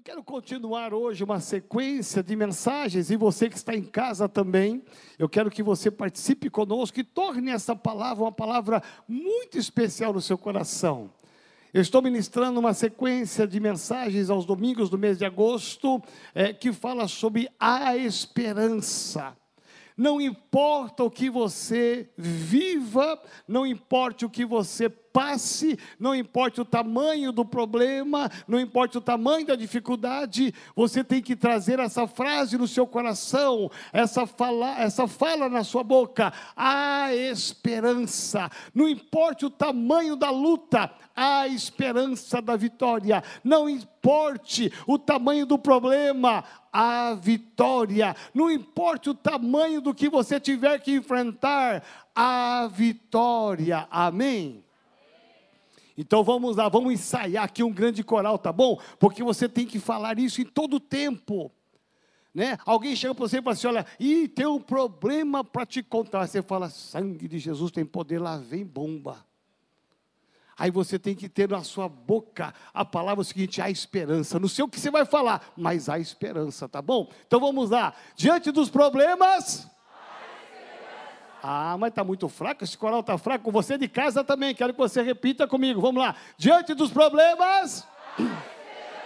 Eu quero continuar hoje uma sequência de mensagens e você que está em casa também, eu quero que você participe conosco e torne essa palavra uma palavra muito especial no seu coração. Eu estou ministrando uma sequência de mensagens aos domingos do mês de agosto é, que fala sobre a esperança. Não importa o que você viva, não importa o que você passe, não importa o tamanho do problema, não importa o tamanho da dificuldade, você tem que trazer essa frase no seu coração, essa fala, essa fala na sua boca, a esperança. Não importa o tamanho da luta, a esperança da vitória. Não importe o tamanho do problema, a vitória. Não importa o tamanho do que você tiver que enfrentar, a vitória. Amém. Então vamos lá, vamos ensaiar aqui um grande coral, tá bom? Porque você tem que falar isso em todo o tempo. Né? Alguém chega para você e fala assim: olha, e tem um problema para te contar. Você fala: sangue de Jesus tem poder, lá vem bomba. Aí você tem que ter na sua boca a palavra seguinte: há esperança. Não sei o que você vai falar, mas há esperança, tá bom? Então vamos lá. Diante dos problemas, ah, mas está muito fraco, esse coral está fraco. Você de casa também, quero que você repita comigo. Vamos lá. Diante dos problemas,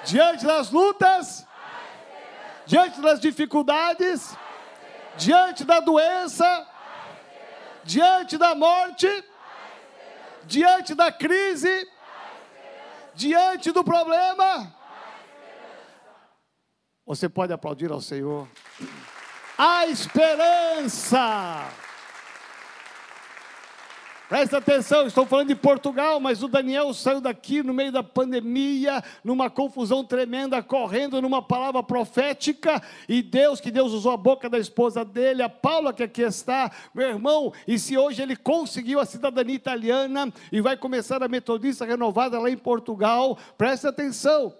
diante das lutas, diante das dificuldades, diante da doença, diante da morte, diante da crise, diante do problema. Você pode aplaudir ao Senhor. A esperança. Presta atenção, estou falando de Portugal, mas o Daniel saiu daqui no meio da pandemia, numa confusão tremenda, correndo numa palavra profética, e Deus, que Deus usou a boca da esposa dele, a Paula que aqui está, meu irmão, e se hoje ele conseguiu a cidadania italiana e vai começar a metodista renovada lá em Portugal, presta atenção,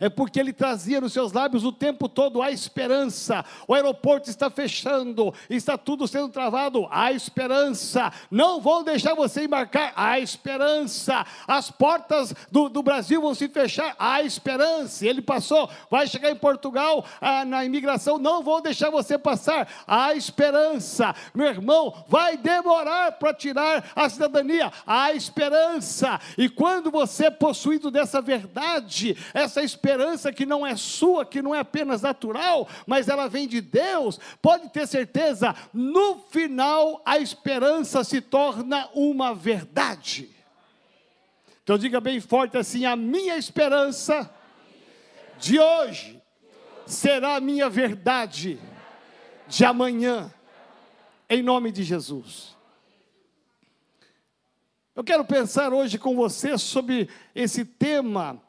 é porque ele trazia nos seus lábios o tempo todo a esperança. O aeroporto está fechando, está tudo sendo travado, a esperança. Não vou deixar você embarcar, a esperança. As portas do, do Brasil vão se fechar, a esperança. Ele passou, vai chegar em Portugal ah, na imigração, não vou deixar você passar, a esperança. Meu irmão, vai demorar para tirar a cidadania, a esperança. E quando você é possuído dessa verdade, essa esperança, esperança que não é sua, que não é apenas natural, mas ela vem de Deus, pode ter certeza, no final a esperança se torna uma verdade. Então diga bem forte assim: a minha esperança de hoje será a minha verdade de amanhã, em nome de Jesus. Eu quero pensar hoje com você sobre esse tema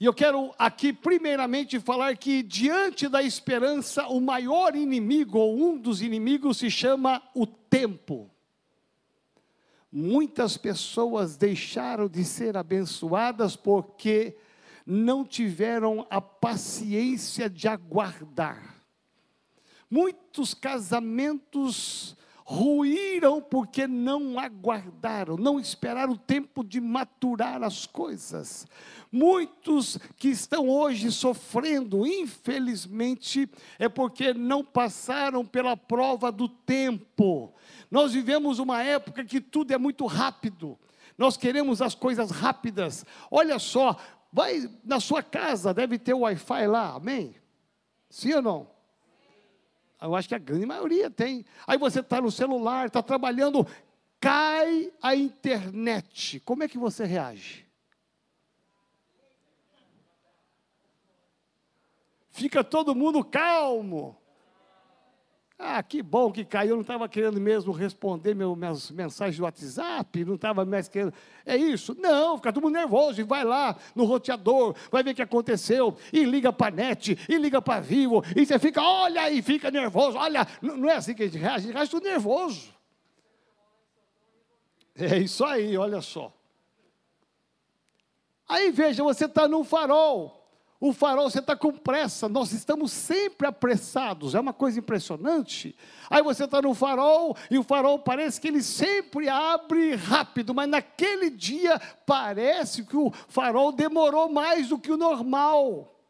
e eu quero aqui, primeiramente, falar que diante da esperança, o maior inimigo, ou um dos inimigos, se chama o tempo. Muitas pessoas deixaram de ser abençoadas porque não tiveram a paciência de aguardar. Muitos casamentos ruíram porque não aguardaram, não esperaram o tempo de maturar as coisas. Muitos que estão hoje sofrendo, infelizmente, é porque não passaram pela prova do tempo. Nós vivemos uma época que tudo é muito rápido. Nós queremos as coisas rápidas. Olha só, vai na sua casa, deve ter Wi-Fi lá, amém? Sim ou não? Eu acho que a grande maioria tem. Aí você está no celular, está trabalhando, cai a internet. Como é que você reage? Fica todo mundo calmo. Ah, que bom que caiu, eu não estava querendo mesmo responder meu, minhas mensagens do WhatsApp, não estava mais querendo. É isso? Não, fica todo mundo nervoso e vai lá no roteador, vai ver o que aconteceu, e liga para a net, e liga para Vivo, e você fica, olha, e fica nervoso, olha, não, não é assim que a gente reage, a gente reage tudo nervoso. É isso aí, olha só. Aí veja, você está num farol, o farol, você está com pressa, nós estamos sempre apressados, é uma coisa impressionante. Aí você está no farol e o farol parece que ele sempre abre rápido, mas naquele dia parece que o farol demorou mais do que o normal.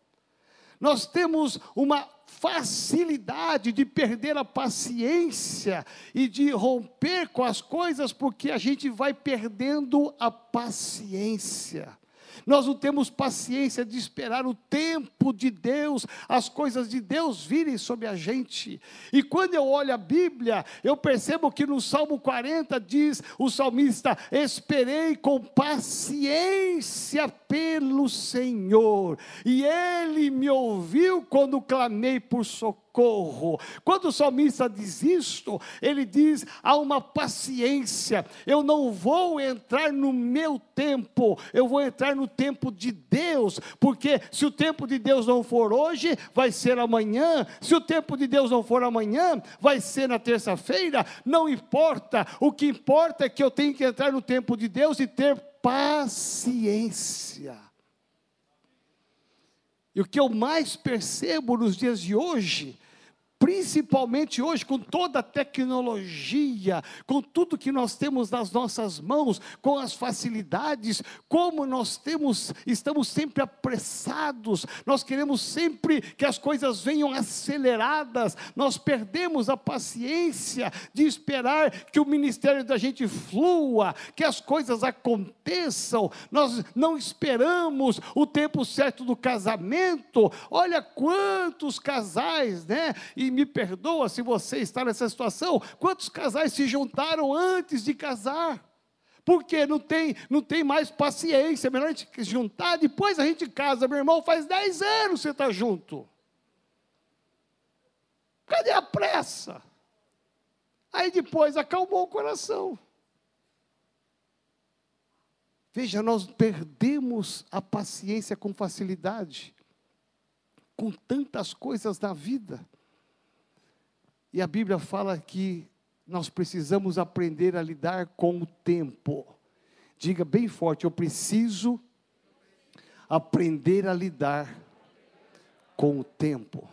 Nós temos uma facilidade de perder a paciência e de romper com as coisas, porque a gente vai perdendo a paciência. Nós não temos paciência de esperar o tempo de Deus, as coisas de Deus virem sobre a gente. E quando eu olho a Bíblia, eu percebo que no Salmo 40 diz o salmista: Esperei com paciência pelo Senhor, e Ele me ouviu quando clamei por socorro socorro. Quando o salmista diz isto, ele diz: há uma paciência, eu não vou entrar no meu tempo, eu vou entrar no tempo de Deus, porque se o tempo de Deus não for hoje, vai ser amanhã, se o tempo de Deus não for amanhã, vai ser na terça-feira, não importa, o que importa é que eu tenho que entrar no tempo de Deus e ter paciência. E o que eu mais percebo nos dias de hoje principalmente hoje com toda a tecnologia, com tudo que nós temos nas nossas mãos, com as facilidades, como nós temos, estamos sempre apressados, nós queremos sempre que as coisas venham aceleradas, nós perdemos a paciência de esperar que o ministério da gente flua, que as coisas aconteçam, nós não esperamos o tempo certo do casamento. Olha quantos casais, né? E me perdoa se você está nessa situação. Quantos casais se juntaram antes de casar? Porque não tem, não tem mais paciência, é melhor a gente juntar, depois a gente casa. Meu irmão, faz 10 anos você está junto. Cadê a pressa? Aí depois acalmou o coração. Veja, nós perdemos a paciência com facilidade, com tantas coisas na vida. E a Bíblia fala que nós precisamos aprender a lidar com o tempo. Diga bem forte: eu preciso aprender a lidar com o tempo.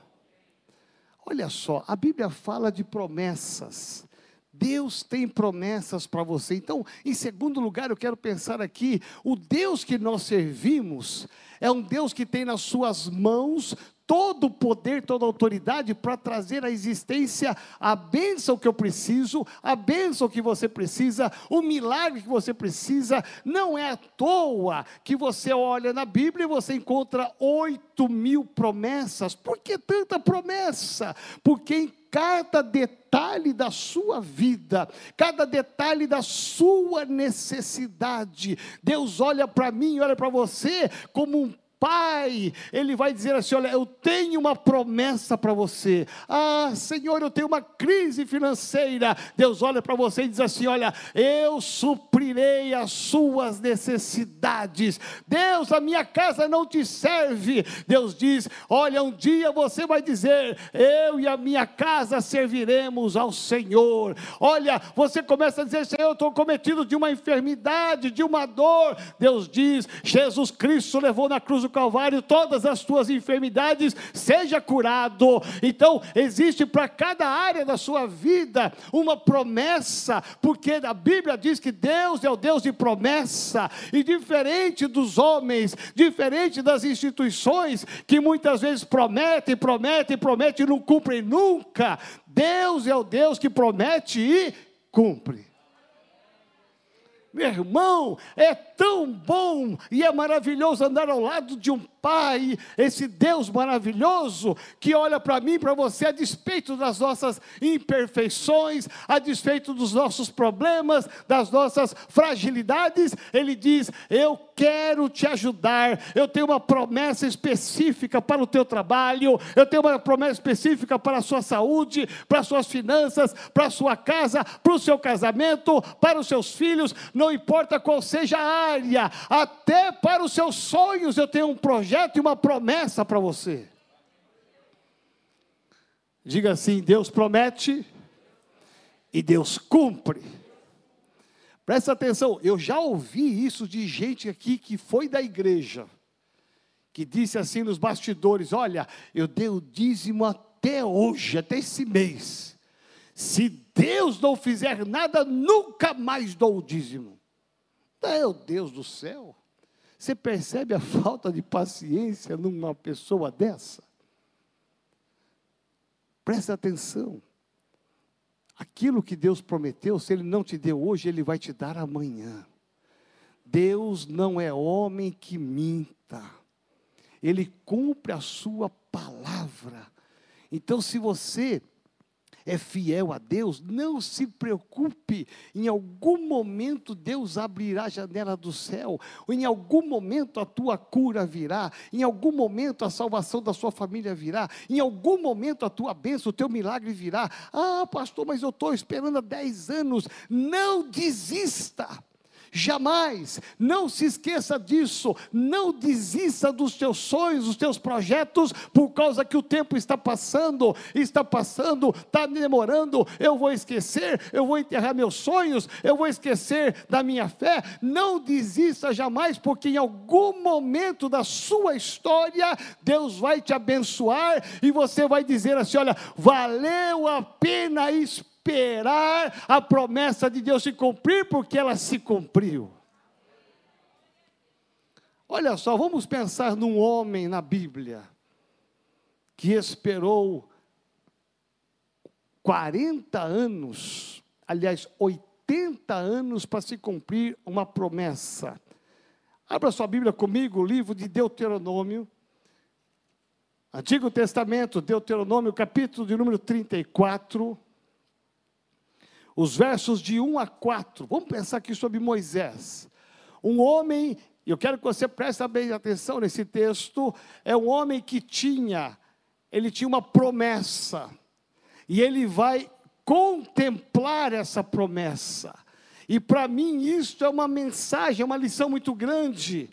Olha só, a Bíblia fala de promessas. Deus tem promessas para você. Então, em segundo lugar, eu quero pensar aqui: o Deus que nós servimos é um Deus que tem nas suas mãos todo o poder, toda a autoridade para trazer à existência a bênção que eu preciso, a bênção que você precisa, o milagre que você precisa. Não é à toa que você olha na Bíblia e você encontra oito mil promessas. Por que tanta promessa? Porque em cada detalhe da sua vida, cada detalhe da sua necessidade. Deus olha para mim, olha para você como um Pai, Ele vai dizer assim: Olha, eu tenho uma promessa para você. Ah, Senhor, eu tenho uma crise financeira. Deus olha para você e diz assim: Olha, eu suprirei as suas necessidades. Deus, a minha casa não te serve. Deus diz: Olha, um dia você vai dizer: Eu e a minha casa serviremos ao Senhor. Olha, você começa a dizer: Senhor, eu estou cometido de uma enfermidade, de uma dor. Deus diz: Jesus Cristo levou na cruz do Calvário todas as tuas enfermidades, seja curado. Então, existe para cada área da sua vida uma promessa, porque a Bíblia diz que Deus é o Deus de promessa, e diferente dos homens, diferente das instituições que muitas vezes prometem, prometem, prometem e não cumprem nunca, Deus é o Deus que promete e cumpre. Meu irmão, é tão bom e é maravilhoso andar ao lado de um Pai, esse Deus maravilhoso que olha para mim, para você, a despeito das nossas imperfeições, a despeito dos nossos problemas, das nossas fragilidades, Ele diz: Eu quero te ajudar. Eu tenho uma promessa específica para o teu trabalho, eu tenho uma promessa específica para a sua saúde, para as suas finanças, para a sua casa, para o seu casamento, para os seus filhos, não importa qual seja a área, até para os seus sonhos eu tenho um projeto projeto e uma promessa para você. Diga assim: Deus promete e Deus cumpre. Presta atenção, eu já ouvi isso de gente aqui que foi da igreja, que disse assim nos bastidores: Olha, eu dei o dízimo até hoje, até esse mês. Se Deus não fizer nada, nunca mais dou o dízimo. Meu Deus do céu. Você percebe a falta de paciência numa pessoa dessa? Preste atenção. Aquilo que Deus prometeu, se Ele não te deu hoje, Ele vai te dar amanhã. Deus não é homem que minta. Ele cumpre a sua palavra. Então, se você é fiel a Deus, não se preocupe, em algum momento Deus abrirá a janela do céu, em algum momento a tua cura virá, em algum momento a salvação da sua família virá, em algum momento a tua bênção, o teu milagre virá. Ah, pastor, mas eu estou esperando há 10 anos. Não desista. Jamais, não se esqueça disso, não desista dos teus sonhos, dos teus projetos, por causa que o tempo está passando, está passando, está demorando, eu vou esquecer, eu vou enterrar meus sonhos, eu vou esquecer da minha fé. Não desista jamais, porque em algum momento da sua história, Deus vai te abençoar e você vai dizer assim: olha, valeu a pena esperar esperar a promessa de Deus se cumprir, porque ela se cumpriu. Olha só, vamos pensar num homem na Bíblia que esperou 40 anos, aliás, 80 anos para se cumprir uma promessa. Abra sua Bíblia comigo, o livro de Deuteronômio, Antigo Testamento, Deuteronômio, capítulo de número 34 os versos de 1 a 4. Vamos pensar aqui sobre Moisés. Um homem, eu quero que você preste bem atenção nesse texto, é um homem que tinha, ele tinha uma promessa, e ele vai contemplar essa promessa. E para mim isso é uma mensagem, é uma lição muito grande.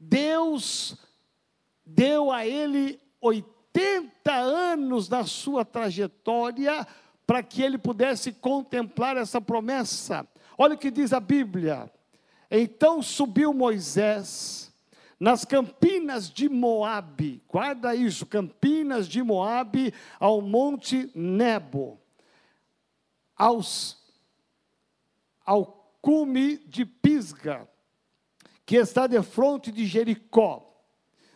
Deus deu a ele 80 anos da sua trajetória para que ele pudesse contemplar essa promessa. Olha o que diz a Bíblia. Então subiu Moisés nas campinas de Moabe, guarda isso, campinas de Moabe, ao monte Nebo, aos, ao cume de Pisga, que está de frente de Jericó,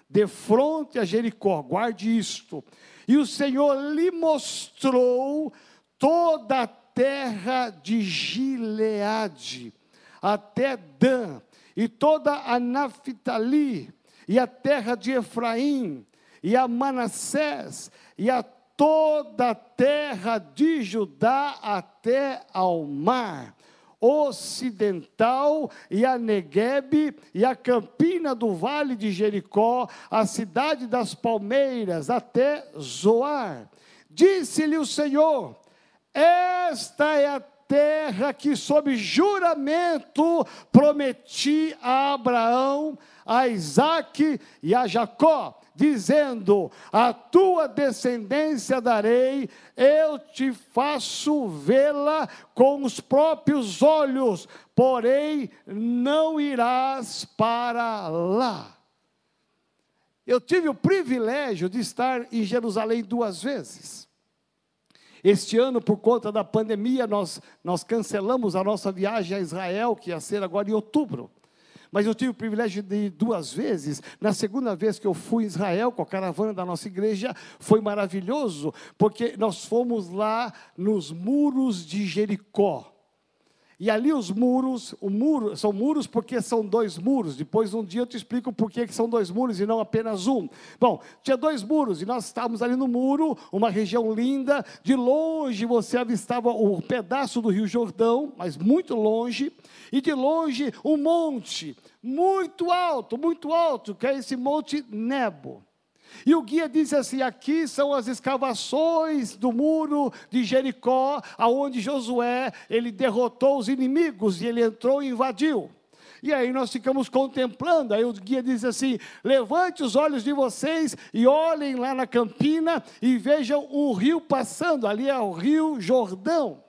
de frente a Jericó, guarde isto. E o Senhor lhe mostrou toda a terra de Gileade, até Dan, e toda a Naphtali, e a terra de Efraim, e a Manassés, e a toda a terra de Judá até ao mar ocidental e a Neguebe e a campina do vale de Jericó, a cidade das palmeiras até Zoar. Disse-lhe o Senhor: esta é a terra que, sob juramento, prometi a Abraão, a Isaque e a Jacó, dizendo: A tua descendência darei, eu te faço vê-la com os próprios olhos, porém não irás para lá. Eu tive o privilégio de estar em Jerusalém duas vezes. Este ano, por conta da pandemia, nós, nós cancelamos a nossa viagem a Israel, que ia ser agora em outubro. Mas eu tive o privilégio de ir duas vezes. Na segunda vez que eu fui em Israel com a caravana da nossa igreja, foi maravilhoso, porque nós fomos lá nos muros de Jericó. E ali os muros, o muro, são muros porque são dois muros. Depois um dia eu te explico por que são dois muros e não apenas um. Bom, tinha dois muros e nós estávamos ali no muro, uma região linda. De longe você avistava o pedaço do Rio Jordão, mas muito longe. E de longe um monte, muito alto, muito alto, que é esse monte Nebo. E o guia diz assim: aqui são as escavações do muro de Jericó, aonde Josué ele derrotou os inimigos e ele entrou e invadiu. E aí nós ficamos contemplando. Aí o guia diz assim: levante os olhos de vocês e olhem lá na campina e vejam o rio passando. Ali é o rio Jordão.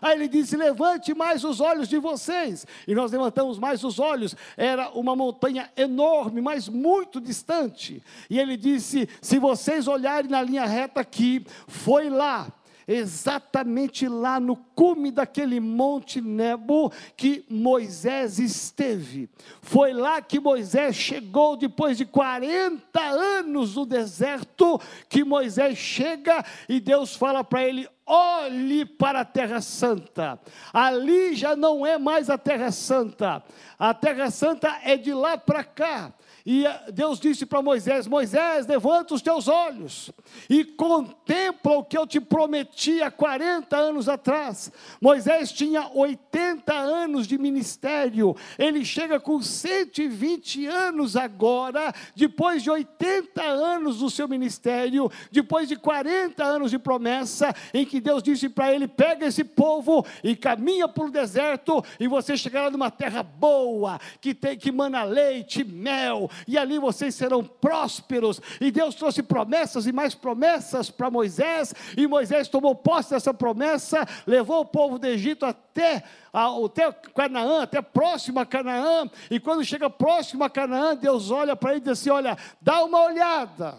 Aí ele disse: Levante mais os olhos de vocês. E nós levantamos mais os olhos. Era uma montanha enorme, mas muito distante. E ele disse: Se vocês olharem na linha reta aqui, foi lá exatamente lá no cume daquele monte Nebo que Moisés esteve. Foi lá que Moisés chegou depois de 40 anos no deserto, que Moisés chega e Deus fala para ele: olhe para a Terra Santa. Ali já não é mais a Terra Santa. A Terra Santa é de lá para cá. E Deus disse para Moisés: Moisés, levanta os teus olhos e contempla o que eu te prometi há 40 anos atrás. Moisés tinha 80 anos de ministério, ele chega com 120 anos agora, depois de 80 anos do seu ministério, depois de 40 anos de promessa, em que Deus disse para ele: pega esse povo e caminha para o deserto, e você chegará numa terra boa, que tem que mana leite, mel e ali vocês serão prósperos. E Deus trouxe promessas e mais promessas para Moisés, e Moisés tomou posse dessa promessa, levou o povo do Egito até até Canaã, até próximo a Canaã, e quando chega próximo a Canaã, Deus olha para ele e diz assim: Olha, dá uma olhada,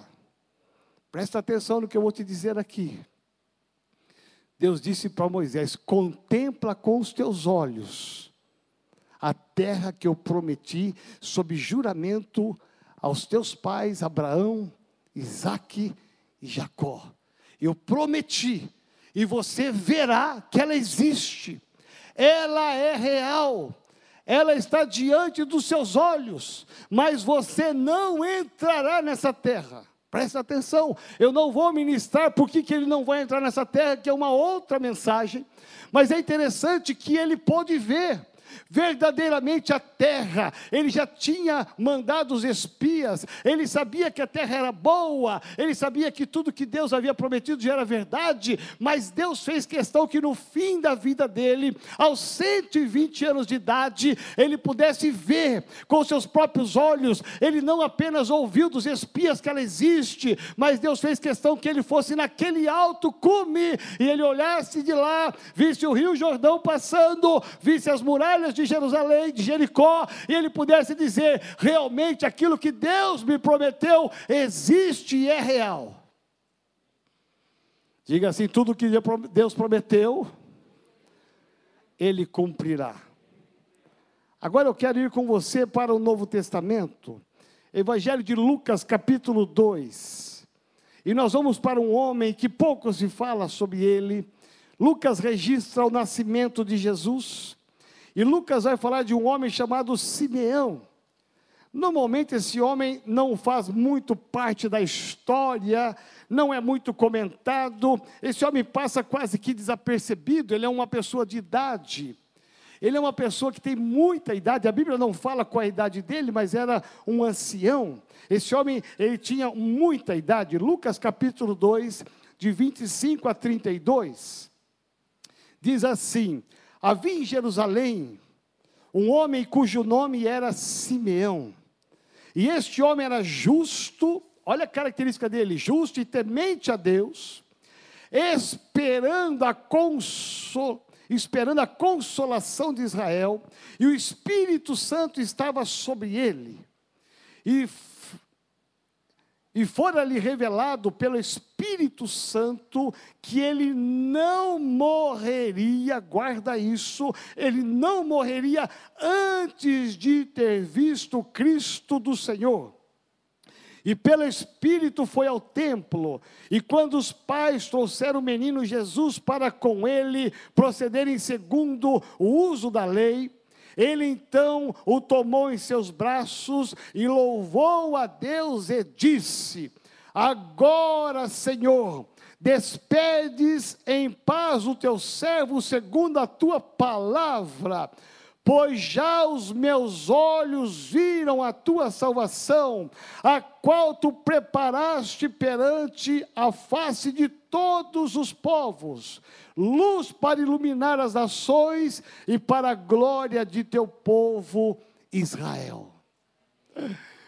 presta atenção no que eu vou te dizer aqui. Deus disse para Moisés: Contempla com os teus olhos a terra que eu prometi sob juramento aos teus pais, Abraão, Isaque e Jacó. Eu prometi, e você verá que ela existe, ela é real, ela está diante dos seus olhos, mas você não entrará nessa terra. Presta atenção, eu não vou ministrar porque que ele não vai entrar nessa terra, que é uma outra mensagem, mas é interessante que ele pôde ver verdadeiramente a terra. Ele já tinha mandado os espias, ele sabia que a terra era boa, ele sabia que tudo que Deus havia prometido já era verdade, mas Deus fez questão que no fim da vida dele, aos 120 anos de idade, ele pudesse ver com seus próprios olhos, ele não apenas ouviu dos espias que ela existe, mas Deus fez questão que ele fosse naquele alto cume e ele olhasse de lá, visse o rio Jordão passando, visse as muralhas muralhas de Jerusalém, de Jericó, e ele pudesse dizer: realmente aquilo que Deus me prometeu existe e é real. Diga assim: tudo que Deus prometeu, Ele cumprirá. Agora eu quero ir com você para o Novo Testamento, Evangelho de Lucas, capítulo 2. E nós vamos para um homem que pouco se fala sobre ele. Lucas registra o nascimento de Jesus. E Lucas vai falar de um homem chamado Simeão. Normalmente esse homem não faz muito parte da história, não é muito comentado. Esse homem passa quase que desapercebido, ele é uma pessoa de idade. Ele é uma pessoa que tem muita idade. A Bíblia não fala qual a idade dele, mas era um ancião. Esse homem, ele tinha muita idade. Lucas capítulo 2, de 25 a 32, diz assim: Havia em Jerusalém um homem cujo nome era Simeão. E este homem era justo, olha a característica dele: justo e temente a Deus, esperando a consolação esperando a consolação de Israel, e o Espírito Santo estava sobre ele. E e fora-lhe revelado pelo Espírito Santo que ele não morreria, guarda isso, ele não morreria antes de ter visto Cristo do Senhor. E pelo Espírito foi ao templo, e quando os pais trouxeram o menino Jesus para com ele procederem segundo o uso da lei, ele então o tomou em seus braços e louvou a Deus e disse: Agora, Senhor, despedes em paz o teu servo segundo a tua palavra pois já os meus olhos viram a tua salvação, a qual tu preparaste perante a face de todos os povos, luz para iluminar as nações e para a glória de teu povo Israel.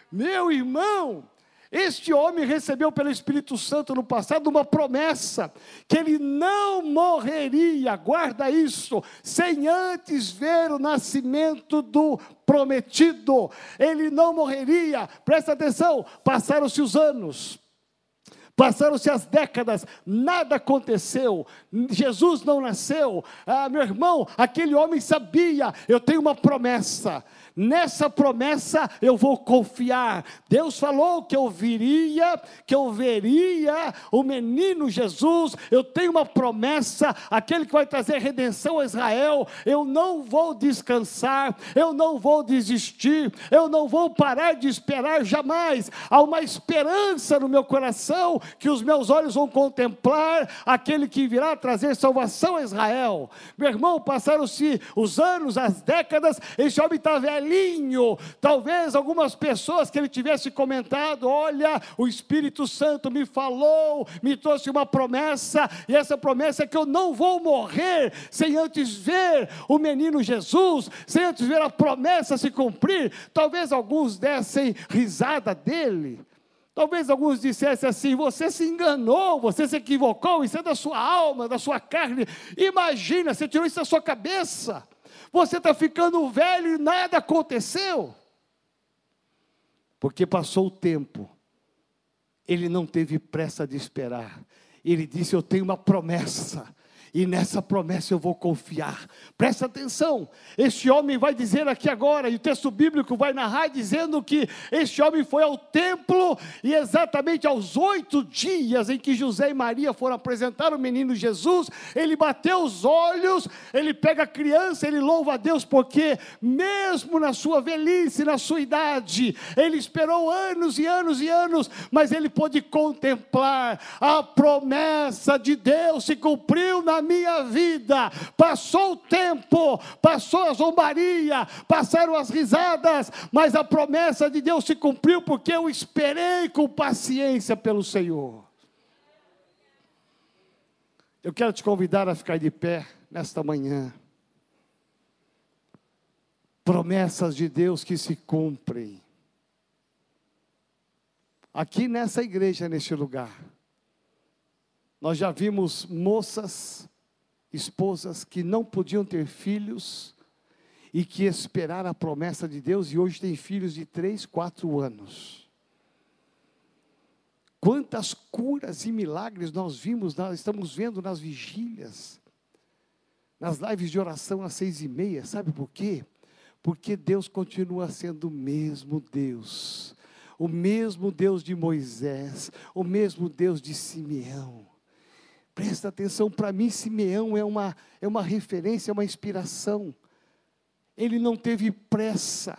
Meu irmão, este homem recebeu pelo Espírito Santo no passado uma promessa, que ele não morreria, guarda isso, sem antes ver o nascimento do prometido. Ele não morreria, presta atenção, passaram-se os anos, passaram-se as décadas, nada aconteceu, Jesus não nasceu. Ah, meu irmão, aquele homem sabia, eu tenho uma promessa. Nessa promessa eu vou confiar. Deus falou que eu viria, que eu veria o menino Jesus. Eu tenho uma promessa, aquele que vai trazer redenção a Israel. Eu não vou descansar, eu não vou desistir, eu não vou parar de esperar jamais. Há uma esperança no meu coração que os meus olhos vão contemplar aquele que virá trazer salvação a Israel. Meu irmão, passaram-se os anos, as décadas, esse homem está velho velhinho. Talvez algumas pessoas que ele tivesse comentado: Olha, o Espírito Santo me falou, me trouxe uma promessa, e essa promessa é que eu não vou morrer sem antes ver o menino Jesus, sem antes ver a promessa se cumprir. Talvez alguns dessem risada dele. Talvez alguns dissessem assim: você se enganou, você se equivocou, isso é da sua alma, da sua carne. Imagina, você tirou isso da sua cabeça. Você está ficando velho e nada aconteceu. Porque passou o tempo, ele não teve pressa de esperar. Ele disse: Eu tenho uma promessa e nessa promessa eu vou confiar. Presta atenção, este homem vai dizer aqui agora, e o texto bíblico vai narrar dizendo que este homem foi ao templo, e exatamente aos oito dias em que José e Maria foram apresentar o menino Jesus, ele bateu os olhos, ele pega a criança, ele louva a Deus, porque mesmo na sua velhice, na sua idade, ele esperou anos e anos e anos, mas ele pôde contemplar a promessa de Deus se cumpriu na minha vida. Passou o tempo, passou a zombaria, passaram as risadas, mas a promessa de Deus se cumpriu porque eu esperei com paciência pelo Senhor. Eu quero te convidar a ficar de pé nesta manhã. Promessas de Deus que se cumprem. Aqui nessa igreja, neste lugar, nós já vimos moças esposas que não podiam ter filhos e que esperaram a promessa de Deus e hoje têm filhos de três, quatro anos. Quantas curas e milagres nós vimos, nós estamos vendo nas vigílias, nas lives de oração às seis e meia, sabe por quê? Porque Deus continua sendo o mesmo Deus, o mesmo Deus de Moisés, o mesmo Deus de Simeão. Presta atenção, para mim, Simeão é uma, é uma referência, é uma inspiração. Ele não teve pressa,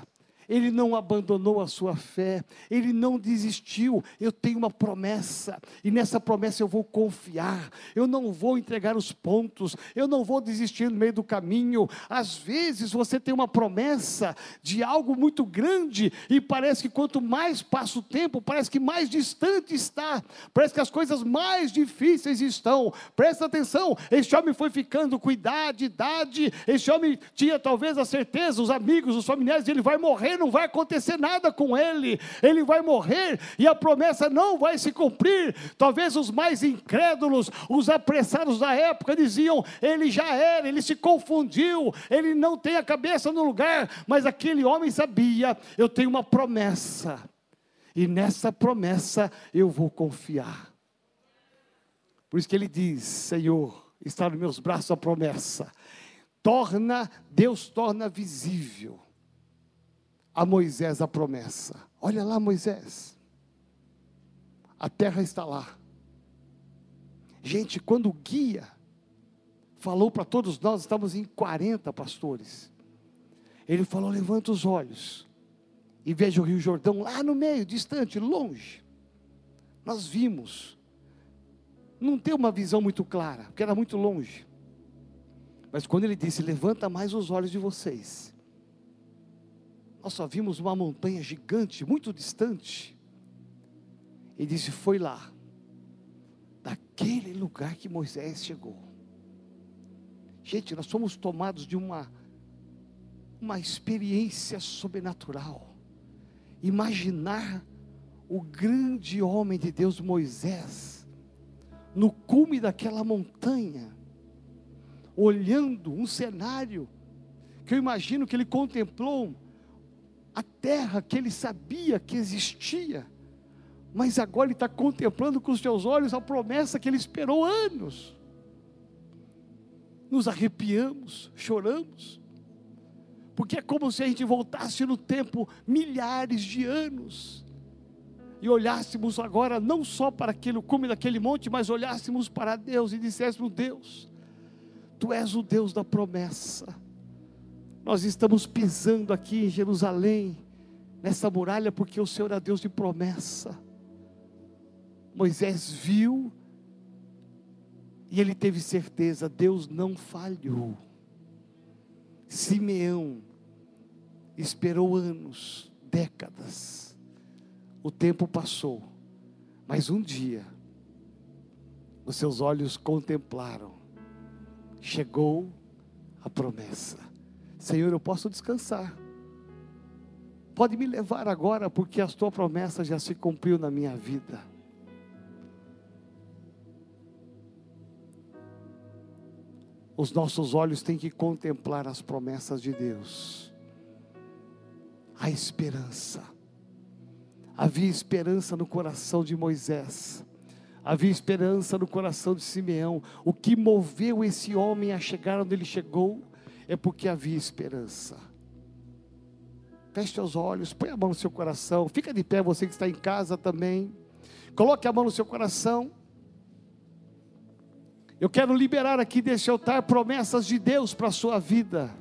ele não abandonou a sua fé, ele não desistiu. Eu tenho uma promessa, e nessa promessa eu vou confiar, eu não vou entregar os pontos, eu não vou desistir no meio do caminho. Às vezes você tem uma promessa de algo muito grande, e parece que quanto mais passa o tempo, parece que mais distante está, parece que as coisas mais difíceis estão. Presta atenção, este homem foi ficando com idade, idade, este homem tinha talvez a certeza, os amigos, os familiares, ele vai morrer não vai acontecer nada com ele, ele vai morrer e a promessa não vai se cumprir. Talvez os mais incrédulos, os apressados da época diziam: ele já era, ele se confundiu, ele não tem a cabeça no lugar, mas aquele homem sabia: eu tenho uma promessa, e nessa promessa eu vou confiar. Por isso que ele diz: Senhor, está nos meus braços a promessa. Torna, Deus torna visível a Moisés a promessa. Olha lá, Moisés. A terra está lá. Gente, quando o guia falou para todos nós, estamos em 40 pastores. Ele falou: levanta os olhos e veja o Rio Jordão lá no meio, distante, longe. Nós vimos. Não tem uma visão muito clara, porque era muito longe. Mas quando ele disse: Levanta mais os olhos de vocês nós só vimos uma montanha gigante, muito distante. E disse: Foi lá, daquele lugar que Moisés chegou. Gente, nós somos tomados de uma, uma experiência sobrenatural. Imaginar o grande homem de Deus, Moisés, no cume daquela montanha, olhando um cenário que eu imagino que ele contemplou a terra que ele sabia que existia, mas agora ele está contemplando com os seus olhos a promessa que ele esperou anos. Nos arrepiamos, choramos, porque é como se a gente voltasse no tempo milhares de anos e olhássemos agora não só para aquele cume daquele monte, mas olhássemos para Deus e disséssemos: Deus, Tu és o Deus da promessa. Nós estamos pisando aqui em Jerusalém, nessa muralha, porque o Senhor é Deus de promessa. Moisés viu e ele teve certeza: Deus não falhou. Simeão esperou anos, décadas o tempo passou, mas um dia, os seus olhos contemplaram, chegou a promessa: Senhor, eu posso descansar. Pode me levar agora, porque a tua promessa já se cumpriu na minha vida. Os nossos olhos têm que contemplar as promessas de Deus, a esperança Havia esperança no coração de Moisés. Havia esperança no coração de Simeão. O que moveu esse homem a chegar onde ele chegou é porque havia esperança. Feche os olhos, põe a mão no seu coração. Fica de pé, você que está em casa também. Coloque a mão no seu coração. Eu quero liberar aqui desse altar promessas de Deus para a sua vida.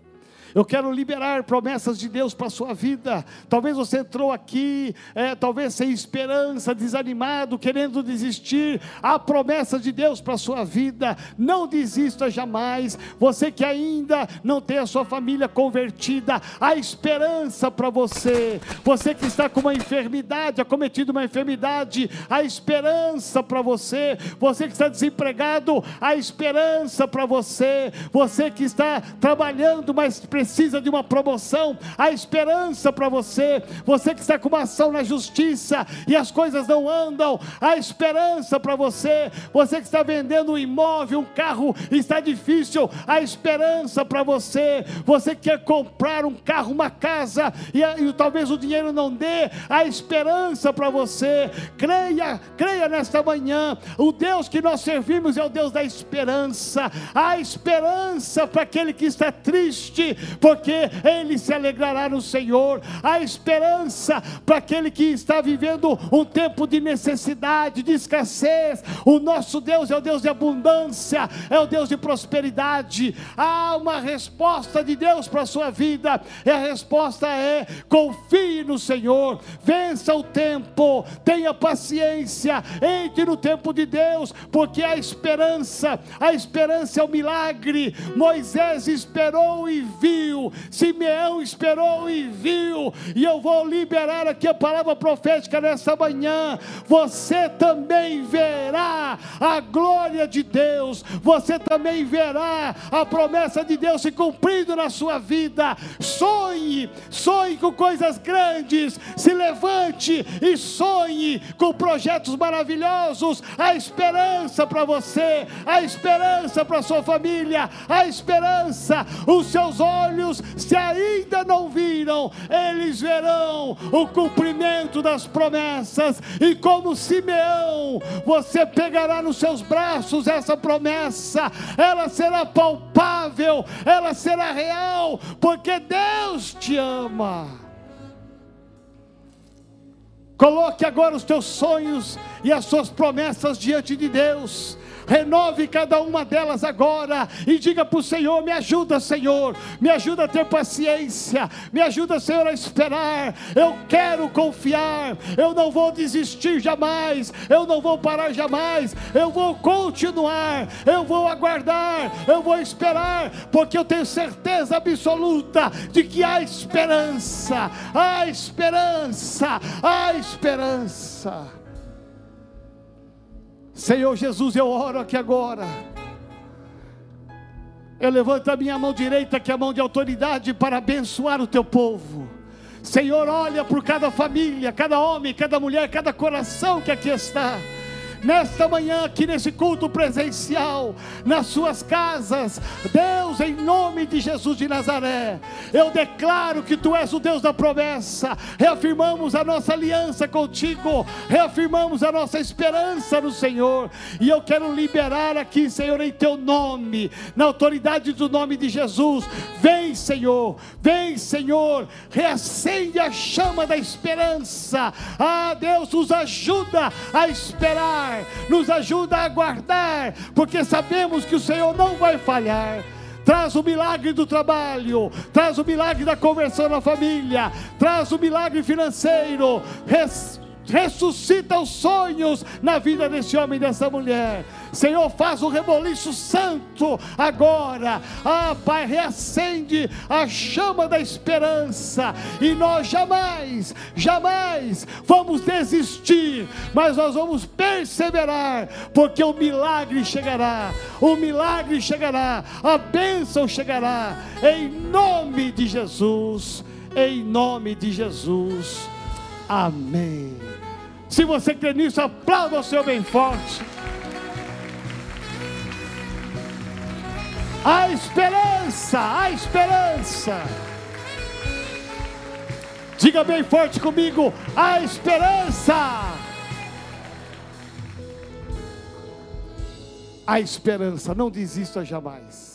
Eu quero liberar promessas de Deus para a sua vida. Talvez você entrou aqui, é, talvez sem esperança, desanimado, querendo desistir. Há promessas de Deus para a sua vida. Não desista jamais. Você que ainda não tem a sua família convertida, há esperança para você. Você que está com uma enfermidade, acometido uma enfermidade, há esperança para você. Você que está desempregado, há esperança para você. Você que está trabalhando, mas precisa precisa de uma promoção, há esperança para você. Você que está com uma ação na justiça e as coisas não andam, há esperança para você. Você que está vendendo um imóvel, um carro, está difícil, há esperança para você. Você que quer comprar um carro, uma casa e, e talvez o dinheiro não dê, há esperança para você. Creia, creia nesta manhã. O Deus que nós servimos é o Deus da esperança. Há esperança para aquele que está triste, porque ele se alegrará no Senhor. Há esperança para aquele que está vivendo um tempo de necessidade, de escassez. O nosso Deus é o Deus de abundância, é o Deus de prosperidade. Há uma resposta de Deus para a sua vida, e a resposta é: confie no Senhor, vença o tempo, tenha paciência, entre no tempo de Deus, porque a esperança, a esperança é o milagre. Moisés esperou e viu viu, Simeão esperou e viu, e eu vou liberar aqui a palavra profética nessa manhã. Você também verá a glória de Deus, você também verá a promessa de Deus se cumprindo na sua vida. Sonhe, sonhe com coisas grandes, se levante e sonhe com projetos maravilhosos. A esperança para você, a esperança para sua família, a esperança, os seus olhos olhos, se ainda não viram, eles verão o cumprimento das promessas, e como Simeão, você pegará nos seus braços essa promessa, ela será palpável, ela será real, porque Deus te ama. Coloque agora os teus sonhos e as suas promessas diante de Deus renove cada uma delas agora e diga para o Senhor: me ajuda, Senhor, me ajuda a ter paciência, me ajuda, Senhor, a esperar. Eu quero confiar, eu não vou desistir jamais, eu não vou parar jamais, eu vou continuar, eu vou aguardar, eu vou esperar, porque eu tenho certeza absoluta de que há esperança, há esperança, há esperança. Senhor Jesus, eu oro aqui agora. Eu levanto a minha mão direita, que é a mão de autoridade, para abençoar o teu povo. Senhor, olha por cada família, cada homem, cada mulher, cada coração que aqui está. Nesta manhã, aqui nesse culto presencial, nas suas casas. Deus, em nome de Jesus de Nazaré, eu declaro que tu és o Deus da promessa. Reafirmamos a nossa aliança contigo, reafirmamos a nossa esperança no Senhor. E eu quero liberar aqui, Senhor, em teu nome, na autoridade do nome de Jesus. Vem, Senhor, vem, Senhor, reacende a chama da esperança. Ah, Deus, nos ajuda a esperar, nos ajuda a aguardar, porque sabemos que o Senhor não vai falhar. Traz o milagre do trabalho, traz o milagre da conversão na família, traz o milagre financeiro, ressuscita os sonhos na vida desse homem e dessa mulher. Senhor, faz o um reboliço santo agora. Ah, Pai, reacende a chama da esperança. E nós jamais, jamais vamos desistir, mas nós vamos perseverar, porque o milagre chegará. O milagre chegará, a bênção chegará, em nome de Jesus. Em nome de Jesus. Amém. Se você crê nisso, aplauda o Senhor bem forte. A esperança, a esperança. Diga bem forte comigo: a esperança. A esperança, não desista jamais.